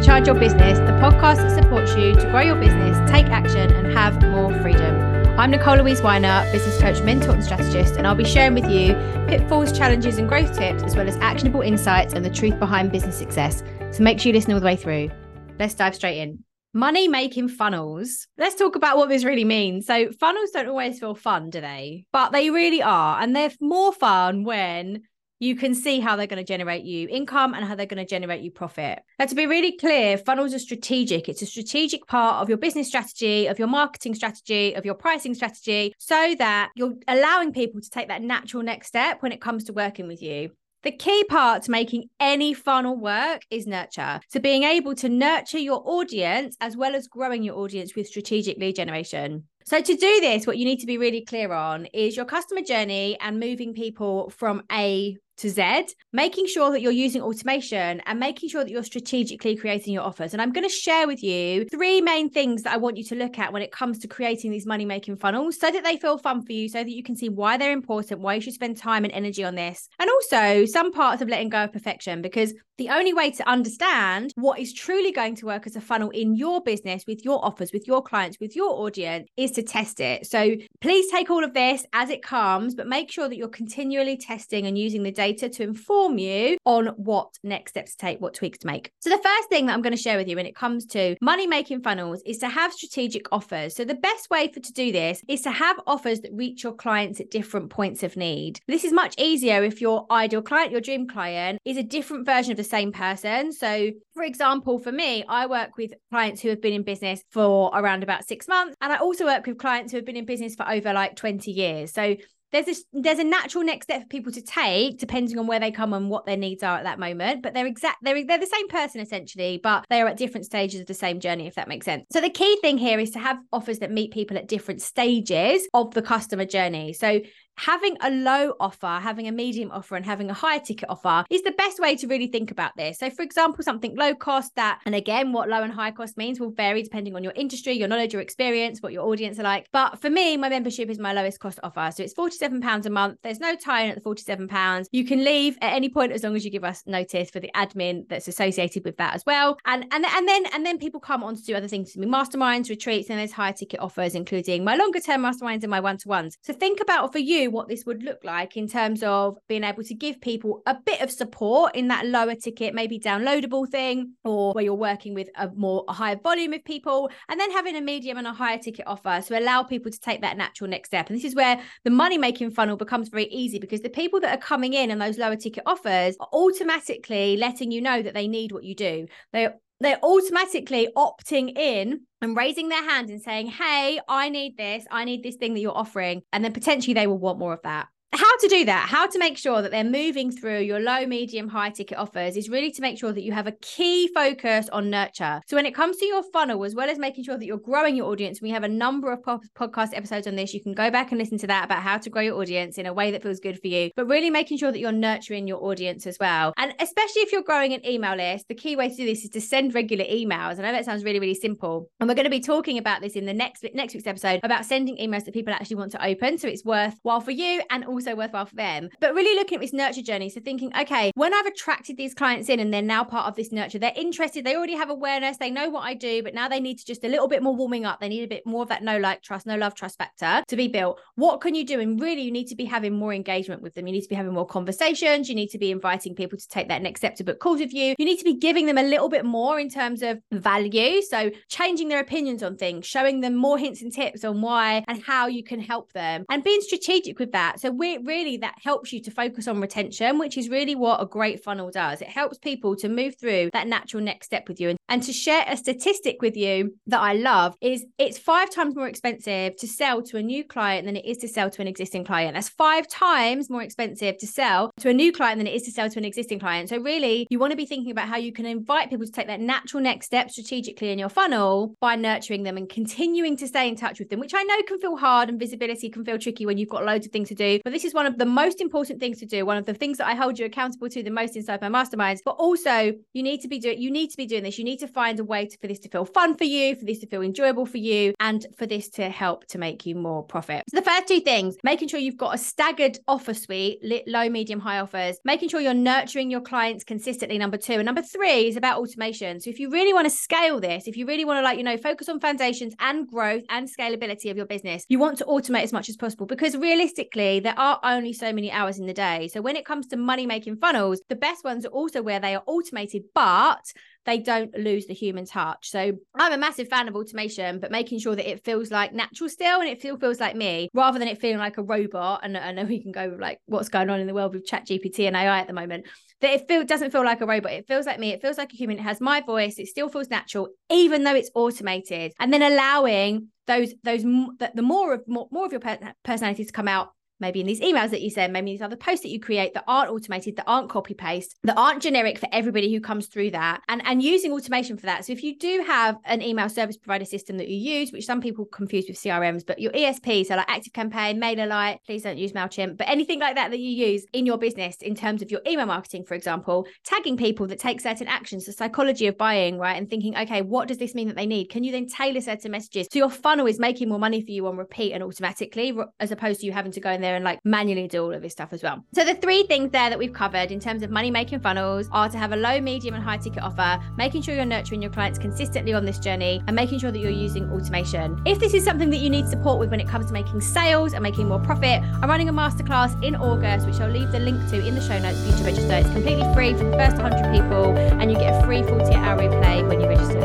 Supercharge Your Business, the podcast that supports you to grow your business, take action, and have more freedom. I'm Nicole Louise Weiner, business coach, mentor, and strategist, and I'll be sharing with you pitfalls, challenges, and growth tips, as well as actionable insights and the truth behind business success. So make sure you listen all the way through. Let's dive straight in. Money making funnels. Let's talk about what this really means. So, funnels don't always feel fun, do they? But they really are. And they're more fun when you can see how they're going to generate you income and how they're going to generate you profit. Now, to be really clear, funnels are strategic. It's a strategic part of your business strategy, of your marketing strategy, of your pricing strategy, so that you're allowing people to take that natural next step when it comes to working with you. The key part to making any funnel work is nurture. So, being able to nurture your audience as well as growing your audience with strategic lead generation. So, to do this, what you need to be really clear on is your customer journey and moving people from A to Z, making sure that you're using automation and making sure that you're strategically creating your offers. And I'm going to share with you three main things that I want you to look at when it comes to creating these money making funnels so that they feel fun for you, so that you can see why they're important, why you should spend time and energy on this. And also some parts of letting go of perfection, because the only way to understand what is truly going to work as a funnel in your business with your offers, with your clients, with your audience is to test it. So please take all of this as it comes, but make sure that you're continually testing and using the data to inform you on what next steps to take, what tweaks to make. So the first thing that I'm going to share with you when it comes to money making funnels is to have strategic offers. So the best way for to do this is to have offers that reach your clients at different points of need. This is much easier if your ideal client, your dream client, is a different version of the same person. So, for example, for me, I work with clients who have been in business for around about six months. And I also work with clients who have been in business for over like 20 years. So, there's a there's a natural next step for people to take depending on where they come and what their needs are at that moment but they're exact they're, they're the same person essentially but they are at different stages of the same journey if that makes sense so the key thing here is to have offers that meet people at different stages of the customer journey so having a low offer, having a medium offer, and having a high ticket offer is the best way to really think about this. So, for example, something low cost that, and again, what low and high cost means will vary depending on your industry, your knowledge, your experience, what your audience are like. But for me, my membership is my lowest cost offer. So it's £47 a month. There's no tie in at the £47. You can leave at any point as long as you give us notice for the admin that's associated with that as well. And and, and then and then people come on to do other things to me, masterminds, retreats, and there's high ticket offers, including my longer term masterminds and my one-to-ones. So think about for you what this would look like in terms of being able to give people a bit of support in that lower ticket, maybe downloadable thing, or where you're working with a more a higher volume of people, and then having a medium and a higher ticket offer to allow people to take that natural next step. And this is where the money making funnel becomes very easy because the people that are coming in and those lower ticket offers are automatically letting you know that they need what you do. They they're automatically opting in and raising their hand and saying, Hey, I need this. I need this thing that you're offering. And then potentially they will want more of that how to do that, how to make sure that they're moving through your low, medium, high ticket offers is really to make sure that you have a key focus on nurture. So when it comes to your funnel, as well as making sure that you're growing your audience, we have a number of podcast episodes on this. You can go back and listen to that about how to grow your audience in a way that feels good for you, but really making sure that you're nurturing your audience as well. And especially if you're growing an email list, the key way to do this is to send regular emails. I know that sounds really, really simple. And we're going to be talking about this in the next next week's episode about sending emails that people actually want to open. So it's worthwhile for you and also also worthwhile for them. But really looking at this nurture journey. So thinking, okay, when I've attracted these clients in and they're now part of this nurture, they're interested, they already have awareness, they know what I do, but now they need to just a little bit more warming up. They need a bit more of that know like, trust, know love, trust factor to be built. What can you do? And really, you need to be having more engagement with them. You need to be having more conversations. You need to be inviting people to take that next step to book calls with you. You need to be giving them a little bit more in terms of value. So changing their opinions on things, showing them more hints and tips on why and how you can help them and being strategic with that. So we're really really that helps you to focus on retention, which is really what a great funnel does. It helps people to move through that natural next step with you. And, and to share a statistic with you that I love is it's five times more expensive to sell to a new client than it is to sell to an existing client. That's five times more expensive to sell to a new client than it is to sell to an existing client. So really, you want to be thinking about how you can invite people to take that natural next step strategically in your funnel by nurturing them and continuing to stay in touch with them, which I know can feel hard and visibility can feel tricky when you've got loads of things to do. But this this is one of the most important things to do, one of the things that I hold you accountable to the most inside my masterminds. But also, you need to be doing you need to be doing this. You need to find a way to, for this to feel fun for you, for this to feel enjoyable for you, and for this to help to make you more profit. So the first two things, making sure you've got a staggered offer suite, low, medium, high offers, making sure you're nurturing your clients consistently. Number two. And number three is about automation. So if you really want to scale this, if you really want to like, you know, focus on foundations and growth and scalability of your business, you want to automate as much as possible because realistically, there are only so many hours in the day. So when it comes to money making funnels, the best ones are also where they are automated, but they don't lose the human touch. So I'm a massive fan of automation, but making sure that it feels like natural still and it still feels like me rather than it feeling like a robot. And I know we can go like what's going on in the world with chat GPT and AI at the moment. That it feel doesn't feel like a robot. It feels like me. It feels like a human. It has my voice. It still feels natural, even though it's automated. And then allowing those those the more of more, more of your personality to come out maybe in these emails that you send, maybe these other posts that you create that aren't automated, that aren't copy paste, that aren't generic for everybody who comes through that, and and using automation for that. So if you do have an email service provider system that you use, which some people confuse with CRMs, but your ESP, so like Active Campaign, MailerLite, please don't use Mailchimp, but anything like that that you use in your business in terms of your email marketing, for example, tagging people that take certain actions, the psychology of buying, right, and thinking, okay, what does this mean that they need? Can you then tailor certain messages so your funnel is making more money for you on repeat and automatically, as opposed to you having to go in there there and like manually do all of this stuff as well. So the three things there that we've covered in terms of money making funnels are to have a low, medium, and high ticket offer, making sure you're nurturing your clients consistently on this journey, and making sure that you're using automation. If this is something that you need support with when it comes to making sales and making more profit, I'm running a masterclass in August, which I'll leave the link to in the show notes for you to register. It's completely free for the first 100 people, and you get a free 48 hour replay when you register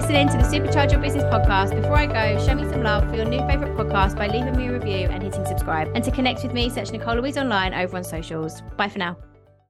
listening to the Supercharge Your Business podcast. Before I go, show me some love for your new favorite podcast by leaving me a review and hitting subscribe. And to connect with me, search Nicole Louise online over on socials. Bye for now.